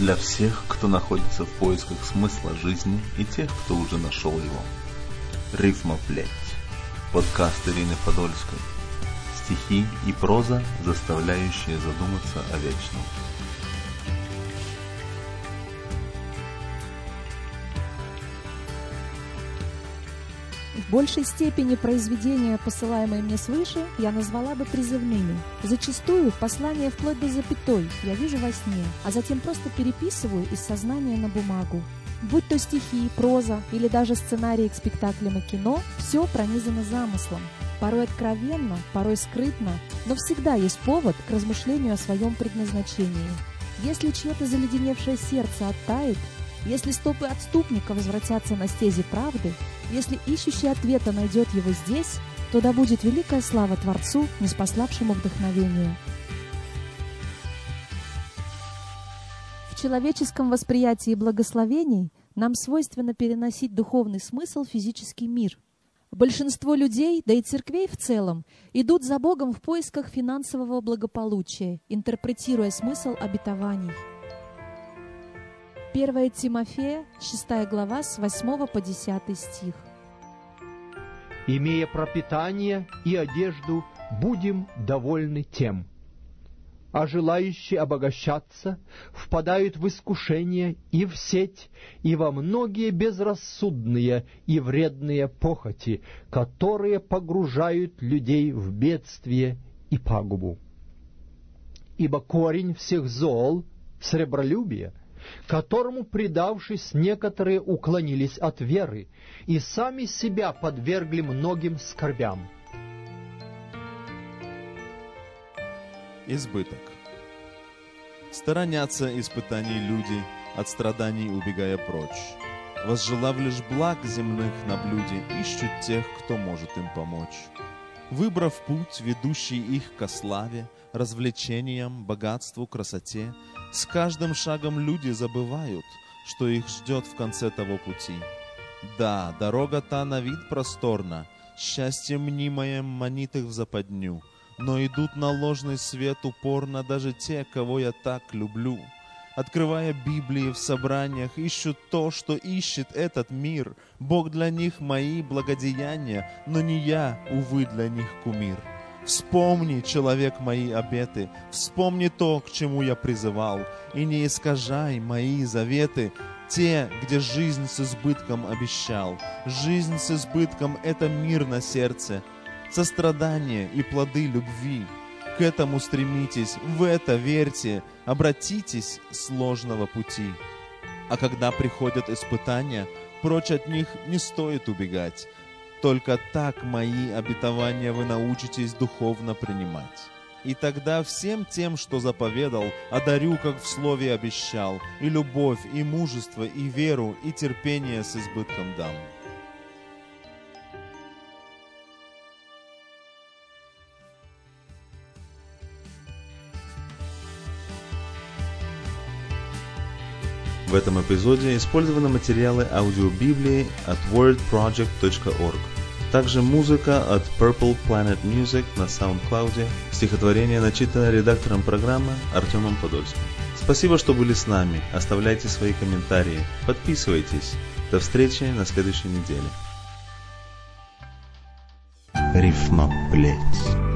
для всех, кто находится в поисках смысла жизни и тех, кто уже нашел его. Рифма плеть. Подкаст Ирины Подольской. Стихи и проза, заставляющие задуматься о вечном. В большей степени произведения, посылаемые мне свыше, я назвала бы призывными. Зачастую послание вплоть до запятой я вижу во сне, а затем просто переписываю из сознания на бумагу. Будь то стихи, проза или даже сценарии к спектаклям и кино, все пронизано замыслом. Порой откровенно, порой скрытно, но всегда есть повод к размышлению о своем предназначении. Если чье-то заледеневшее сердце оттает, если стопы отступника возвратятся на стези правды, если ищущий ответа найдет его здесь, то да будет великая слава Творцу, неспославшему вдохновение. В человеческом восприятии благословений нам свойственно переносить духовный смысл в физический мир. Большинство людей, да и церквей в целом, идут за Богом в поисках финансового благополучия, интерпретируя смысл обетований. 1 Тимофея, 6 глава, с 8 по 10 стих. «Имея пропитание и одежду, будем довольны тем, а желающие обогащаться впадают в искушение и в сеть, и во многие безрассудные и вредные похоти, которые погружают людей в бедствие и пагубу. Ибо корень всех зол — сребролюбие — которому, предавшись, некоторые уклонились от веры и сами себя подвергли многим скорбям. Избыток. Сторонятся испытаний люди, от страданий убегая прочь. Возжелав лишь благ земных на блюде, ищут тех, кто может им помочь. Выбрав путь, ведущий их ко славе, развлечениям, богатству, красоте, с каждым шагом люди забывают, что их ждет в конце того пути. Да, дорога та на вид просторна, счастье мнимое манит их в западню, но идут на ложный свет упорно даже те, кого я так люблю. Открывая Библии в собраниях, ищут то, что ищет этот мир. Бог для них мои благодеяния, но не я, увы, для них кумир. Вспомни, человек, мои обеты, вспомни то, к чему я призывал, и не искажай мои заветы, те, где жизнь с избытком обещал. Жизнь с избытком — это мир на сердце, сострадание и плоды любви. К этому стремитесь, в это верьте, обратитесь с ложного пути. А когда приходят испытания, прочь от них не стоит убегать. Только так мои обетования вы научитесь духовно принимать. И тогда всем тем, что заповедал, одарю, как в слове обещал, и любовь, и мужество, и веру, и терпение с избытком дам. В этом эпизоде использованы материалы аудиобиблии от wordproject.org. Также музыка от Purple Planet Music на SoundCloud. Стихотворение начитано редактором программы Артемом Подольским. Спасибо, что были с нами. Оставляйте свои комментарии. Подписывайтесь. До встречи на следующей неделе. Рифма плеть.